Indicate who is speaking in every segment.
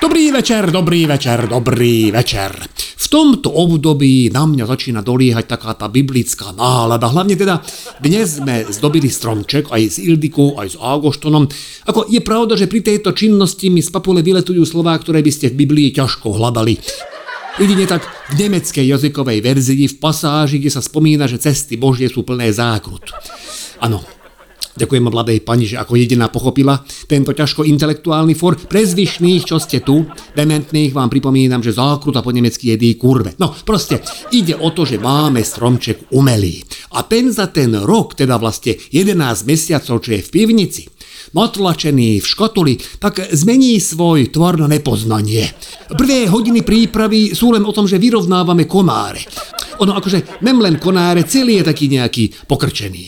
Speaker 1: Dobrý večer, dobrý večer, dobrý večer. V tomto období na mňa začína doliehať taká tá biblická nálada. Hlavne teda dnes sme zdobili stromček aj s Ildikou, aj s Agoštonom. Ako je pravda, že pri tejto činnosti mi z papule vyletujú slová, ktoré by ste v Biblii ťažko hľadali. Jedine tak v nemeckej jazykovej verzii v pasáži, kde sa spomína, že cesty Božie sú plné zákrut. Áno, Ďakujem mladej pani, že ako jediná pochopila tento ťažko intelektuálny for. Pre zvyšných, čo ste tu, dementných, vám pripomínam, že zákruta po nemecky je die kurve. No, proste ide o to, že máme stromček umelý. A ten za ten rok, teda vlastne 11 mesiacov, čo je v pivnici, natlačený v škatuli, tak zmení svoj tvor na nepoznanie. Prvé hodiny prípravy sú len o tom, že vyrovnávame konáre. Ono akože memlen konáre, celý je taký nejaký pokrčený.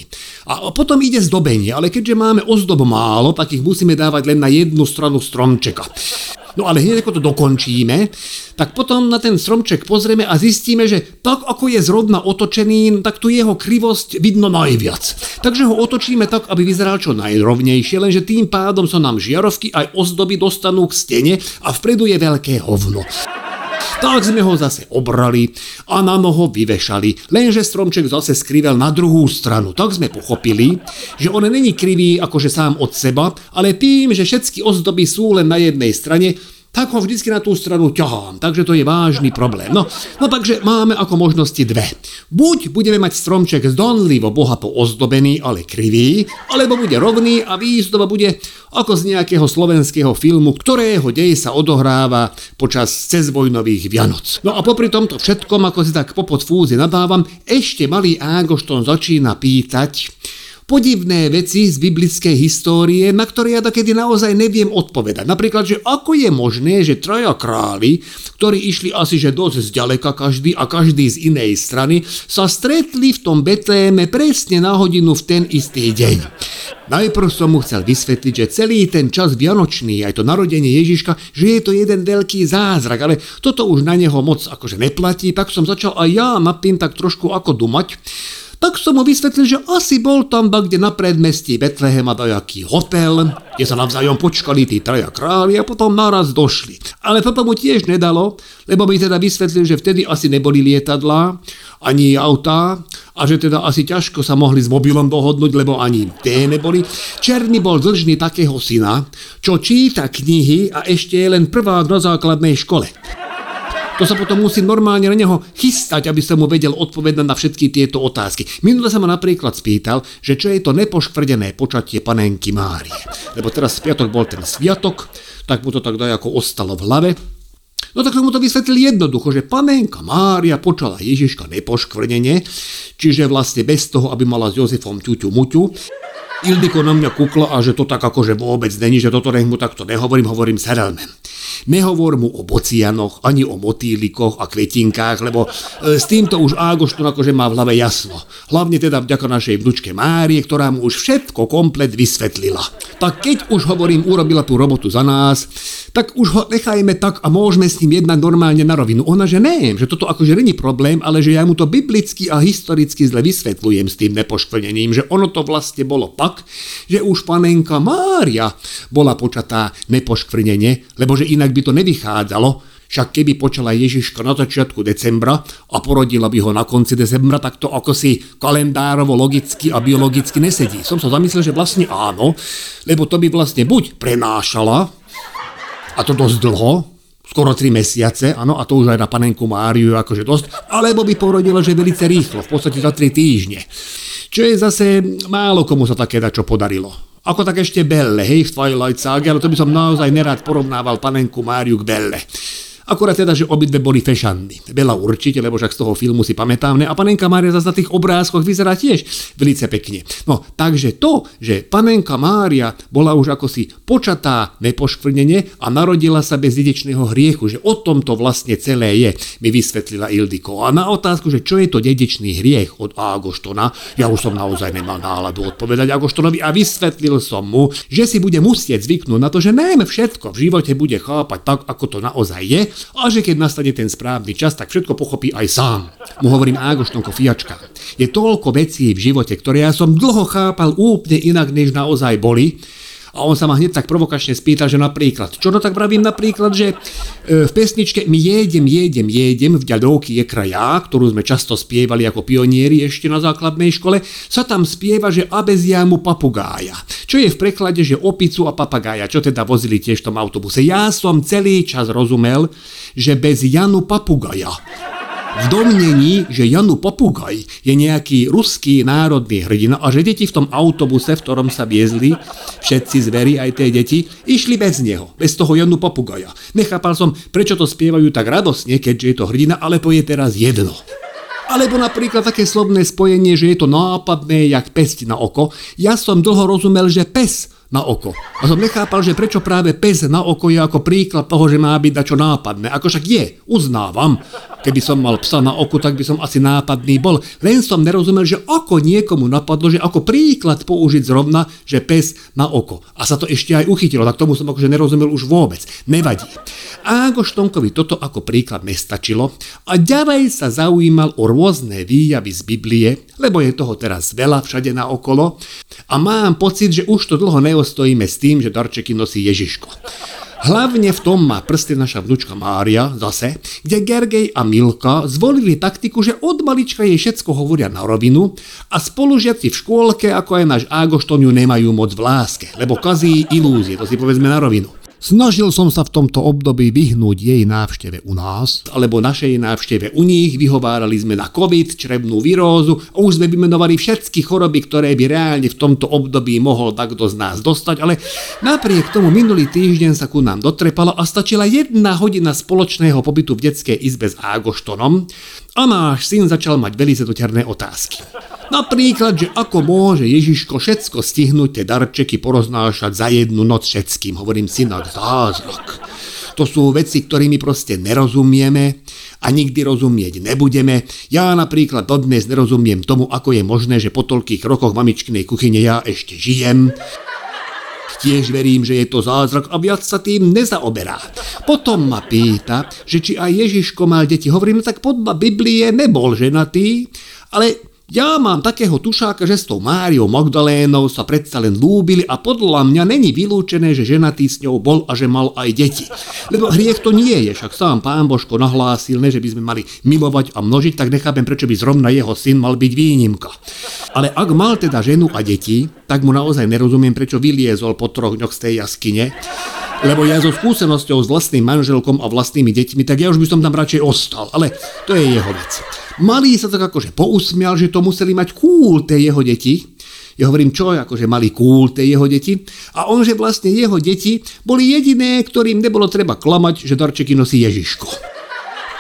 Speaker 1: A potom ide zdobenie, ale keďže máme ozdob málo, tak ich musíme dávať len na jednu stranu stromčeka. No ale hneď ako to dokončíme, tak potom na ten stromček pozrieme a zistíme, že tak ako je zrovna otočený, tak tu jeho krivosť vidno najviac. Takže ho otočíme tak, aby vyzeral čo najrovnejšie, lenže tým pádom sa nám žiarovky aj ozdoby dostanú k stene a vpredu je veľké hovno. Tak sme ho zase obrali a na noho vyvešali, lenže stromček zase skrivel na druhú stranu. Tak sme pochopili, že on není krivý akože sám od seba, ale tým, že všetky ozdoby sú len na jednej strane, tak ho vždycky na tú stranu ťahám, takže to je vážny problém. No, no takže máme ako možnosti dve. Buď budeme mať stromček zdonlivo bohato ozdobený, ale krivý, alebo bude rovný a výzdoba bude ako z nejakého slovenského filmu, ktorého dej sa odohráva počas cezvojnových Vianoc. No a popri tomto všetkom, ako si tak popod fúzi nadávam, ešte malý Ágošton začína pýtať, podivné veci z biblickej histórie, na ktoré ja dokedy naozaj neviem odpovedať. Napríklad, že ako je možné, že traja králi, ktorí išli asi že dosť zďaleka každý a každý z inej strany, sa stretli v tom Betléme presne na hodinu v ten istý deň. Najprv som mu chcel vysvetliť, že celý ten čas vianočný, aj to narodenie Ježiška, že je to jeden veľký zázrak, ale toto už na neho moc akože neplatí, tak som začal aj ja nad tak trošku ako dumať tak som mu vysvetlil, že asi bol tam kde na predmestí Betlehema dajaký hotel, kde sa navzájom počkali tí traja králi a potom naraz došli. Ale toto mu tiež nedalo, lebo mi teda vysvetlil, že vtedy asi neboli lietadlá, ani autá a že teda asi ťažko sa mohli s mobilom dohodnúť, lebo ani tie neboli. Černý bol dlžný takého syna, čo číta knihy a ešte je len prvák na základnej škole. To sa potom musí normálne na neho chystať, aby som mu vedel odpovedať na všetky tieto otázky. Minule sa ma napríklad spýtal, že čo je to nepoškvrdené počatie panenky Márie. Lebo teraz piatok bol ten sviatok, tak mu to tak ako ostalo v hlave. No tak som mu to vysvetlil jednoducho, že panenka Mária počala Ježiška nepoškvrnenie, čiže vlastne bez toho, aby mala s Jozefom ťuťu muťu. Ildiko na mňa kukla a že to tak akože vôbec není, že toto nech mu takto nehovorím, hovorím s Herelmem. Nehovor mu o bocianoch, ani o motýlikoch a kvetinkách, lebo e, s týmto už Ágoštun akože má v hlave jasno. Hlavne teda vďaka našej vnučke Márie, ktorá mu už všetko komplet vysvetlila. Tak keď už hovorím, urobila tú robotu za nás, tak už ho nechajme tak a môžeme s ním jednať normálne na rovinu. Ona, že ne, že toto akože není problém, ale že ja mu to biblicky a historicky zle vysvetľujem s tým nepoškvrnením, že ono to vlastne bolo pak, že už panenka Mária bola počatá nepoškvrnenie, lebo že inak by to nevychádzalo, však keby počala Ježiška na začiatku decembra a porodila by ho na konci decembra, tak to ako si kalendárovo logicky a biologicky nesedí. Som sa zamyslel, že vlastne áno, lebo to by vlastne buď prenášala, a to dosť dlho, skoro 3 mesiace, áno, a to už aj na panenku Máriu akože dosť, alebo by porodila, že velice rýchlo, v podstate za 3 týždne. Čo je zase málo komu sa také čo podarilo. Ako tak ešte Belle, hej, v Twilight Saga, ale to by som naozaj nerád porovnával panenku Máriu k Belle. Akurát teda, že obidve boli fešandy. Bela určite, lebo však z toho filmu si pamätáme. A panenka Mária zase na tých obrázkoch vyzerá tiež velice pekne. No, takže to, že panenka Mária bola už ako si počatá nepoškvrnenie a narodila sa bez dedečného hriechu, že o tom to vlastne celé je, mi vysvetlila Ildiko. A na otázku, že čo je to dedečný hriech od Ágoštona, ja už som naozaj nemal náladu odpovedať Ágoštonovi a vysvetlil som mu, že si bude musieť zvyknúť na to, že najmä všetko v živote bude chápať tak, ako to naozaj je a že keď nastane ten správny čas, tak všetko pochopí aj sám. Mu hovorím Ágoštonko Fiačka. Je toľko vecí v živote, ktoré ja som dlho chápal úplne inak, než naozaj boli, A on sa ma hneď tak provokačne spýtal, že napríklad, čo no tak vravím napríklad, že e, v pesničke My jedem, jedem, jedem v ďalovky je kraja, ktorú sme často spievali ako pionieri ešte na základnej škole, sa tam spieva, že a bez jamu papugája. Čo je v preklade, že opicu a papagája, čo teda vozili tiež v tom autobuse. Ja som celý čas rozumel, že bez Janu papugaja v domnení, že Janu Popugaj je nejaký ruský národný hrdina a že deti v tom autobuse, v ktorom sa viezli, všetci zveri, aj tie deti, išli bez neho, bez toho Janu Popugaja. Nechápal som, prečo to spievajú tak radosne, keďže je to hrdina, ale to je teraz jedno. Alebo napríklad také slovné spojenie, že je to nápadné jak pesť na oko. Ja som dlho rozumel, že pes na oko. A som nechápal, že prečo práve pes na oko je ako príklad toho, že má byť dačo nápadné. Ako však je, uznávam. Keby som mal psa na oku, tak by som asi nápadný bol. Len som nerozumel, že ako niekomu napadlo, že ako príklad použiť zrovna, že pes na oko. A sa to ešte aj uchytilo, tak tomu som akože nerozumel už vôbec. Nevadí. A Tonkovi toto ako príklad nestačilo a ďalej sa zaujímal o rôzne výjavy z Biblie, lebo je toho teraz veľa všade na okolo a mám pocit, že už to dlho neostáva stojíme s tým, že darčeky nosí Ježiško. Hlavne v tom má prsty naša vnúčka Mária zase, kde Gergej a Milka zvolili taktiku, že od malička jej všetko hovoria na rovinu a spolužiaci v škôlke, ako aj náš ju nemajú moc v láske, lebo kazí ilúzie, to si povedzme na rovinu. Snažil som sa v tomto období vyhnúť jej návšteve u nás, alebo našej návšteve u nich, vyhovárali sme na COVID, črebnú virózu a už sme vymenovali všetky choroby, ktoré by reálne v tomto období mohol takto z nás dostať, ale napriek tomu minulý týždeň sa ku nám dotrepalo a stačila jedna hodina spoločného pobytu v detskej izbe s Ágoštonom a náš syn začal mať veľmi doťarné otázky. Napríklad, že ako môže Ježiško všetko stihnúť tie darčeky poroznášať za jednu noc všetkým. Hovorím synak, zázrak. To sú veci, ktorými proste nerozumieme a nikdy rozumieť nebudeme. Ja napríklad dodnes nerozumiem tomu, ako je možné, že po toľkých rokoch mamičkinej kuchyne ja ešte žijem. Tiež verím, že je to zázrak a viac sa tým nezaoberá. Potom ma pýta, že či aj Ježiško mal deti. Hovorím, no tak podľa Biblie nebol ženatý, ale ja mám takého tušáka, že s tou Máriou Magdalénou sa predsa len lúbili a podľa mňa není vylúčené, že ženatý s ňou bol a že mal aj deti. Lebo hriech to nie je, však sám pán Božko nahlásil, ne, že by sme mali milovať a množiť, tak nechápem, prečo by zrovna jeho syn mal byť výnimka. Ale ak mal teda ženu a deti, tak mu naozaj nerozumiem, prečo vyliezol po troch dňoch z tej jaskyne. Lebo ja so skúsenosťou s vlastným manželkom a vlastnými deťmi, tak ja už by som tam radšej ostal, ale to je jeho vec. Malý sa tak akože pousmial, že to museli mať cool tie jeho deti. Ja hovorím, čo, akože mali cool tie jeho deti. A on, že vlastne jeho deti boli jediné, ktorým nebolo treba klamať, že darčeky nosí Ježiško.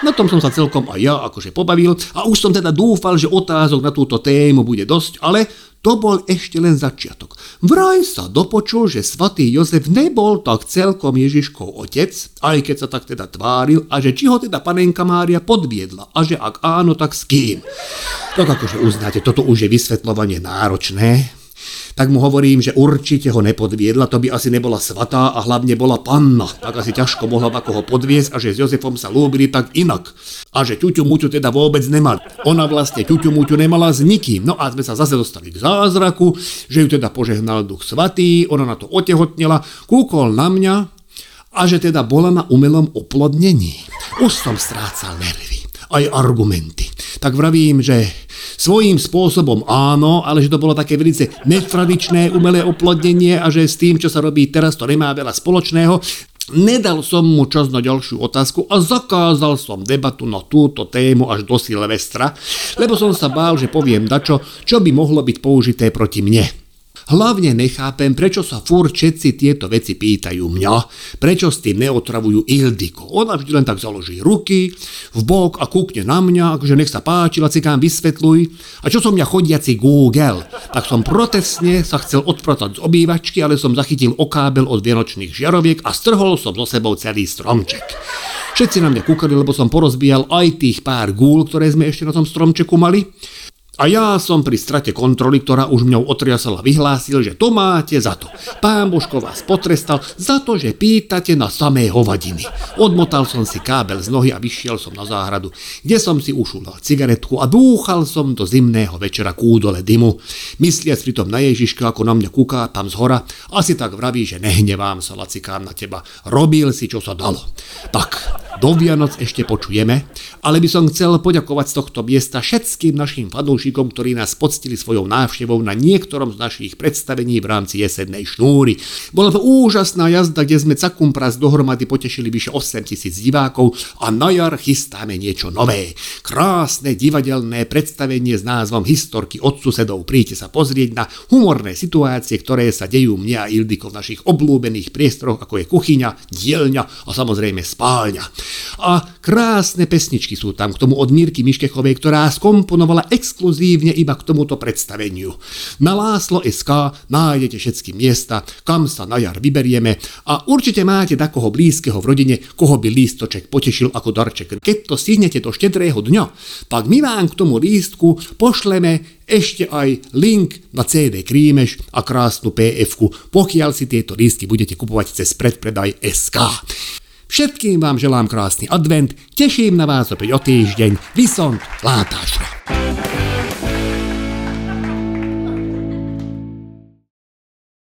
Speaker 1: Na tom som sa celkom aj ja akože pobavil a už som teda dúfal, že otázok na túto tému bude dosť, ale to bol ešte len začiatok. Vraj sa dopočul, že svatý Jozef nebol tak celkom Ježiškov otec, aj keď sa tak teda tváril, a že či ho teda panenka Mária podviedla, a že ak áno, tak s kým. Tak akože uznáte, toto už je vysvetľovanie náročné, tak mu hovorím, že určite ho nepodviedla, to by asi nebola svatá a hlavne bola panna, tak asi ťažko mohla ako ho podviesť a že s Jozefom sa lúbili tak inak. A že ťuťu muťu teda vôbec nemal. Ona vlastne ťuťu muťu nemala s nikým. No a sme sa zase dostali k zázraku, že ju teda požehnal duch svatý, ona na to otehotnela, kúkol na mňa a že teda bola na umelom oplodnení. Už som strácal nervy, aj argumenty. Tak vravím, že Svojím spôsobom áno, ale že to bolo také velice netradičné umelé oplodnenie a že s tým, čo sa robí teraz, to nemá veľa spoločného. Nedal som mu čas na ďalšiu otázku a zakázal som debatu na túto tému až do Silvestra, lebo som sa bál, že poviem dačo, čo by mohlo byť použité proti mne. Hlavne nechápem, prečo sa fur všetci tieto veci pýtajú mňa, prečo s tým neotravujú Ildiko. Ona vždy len tak založí ruky v bok a kúkne na mňa, akože nech sa páči, lacikám vysvetľuj. A čo som ja chodiaci Google, tak som protestne sa chcel odpratať z obývačky, ale som zachytil okábel od vianočných žiaroviek a strhol som so sebou celý stromček. Všetci na mňa kúkali, lebo som porozbíjal aj tých pár gúl, ktoré sme ešte na tom stromčeku mali. A ja som pri strate kontroly, ktorá už mňou otriasala, vyhlásil, že to máte za to. Pán Božko vás potrestal za to, že pýtate na samé hovadiny. Odmotal som si kábel z nohy a vyšiel som na záhradu, kde som si ušulal cigaretku a dúchal som do zimného večera kúdole dymu. Mysliac pritom na Ježiška, ako na mňa kúká tam z hora, asi tak vraví, že nehnevám sa, lacikám na teba. Robil si, čo sa dalo. Tak, do Vianoc ešte počujeme, ale by som chcel poďakovať z tohto miesta všetkým našim fanúšikom, ktorí nás poctili svojou návštevou na niektorom z našich predstavení v rámci jesennej šnúry. Bola to úžasná jazda, kde sme cakum pras dohromady potešili vyše 8 tisíc divákov a na jar chystáme niečo nové. Krásne divadelné predstavenie s názvom Historky od susedov. Príďte sa pozrieť na humorné situácie, ktoré sa dejú mne a Ildiko v našich obľúbených priestoroch, ako je kuchyňa, dielňa a samozrejme spálňa. A krásne pesničky sú tam k tomu od Mírky Miškechovej, ktorá skomponovala exkluzívne iba k tomuto predstaveniu. Na Láslo SK nájdete všetky miesta, kam sa na jar vyberieme a určite máte takoho blízkeho v rodine, koho by lístoček potešil ako darček. Keď to stihnete do štedrého dňa, tak my vám k tomu lístku pošleme ešte aj link na CD Krímeš a krásnu pf pokiaľ si tieto lístky budete kupovať cez predpredaj SK. Všetkým vám želám krásny advent, teším na vás opäť o týždeň, vysont látášra.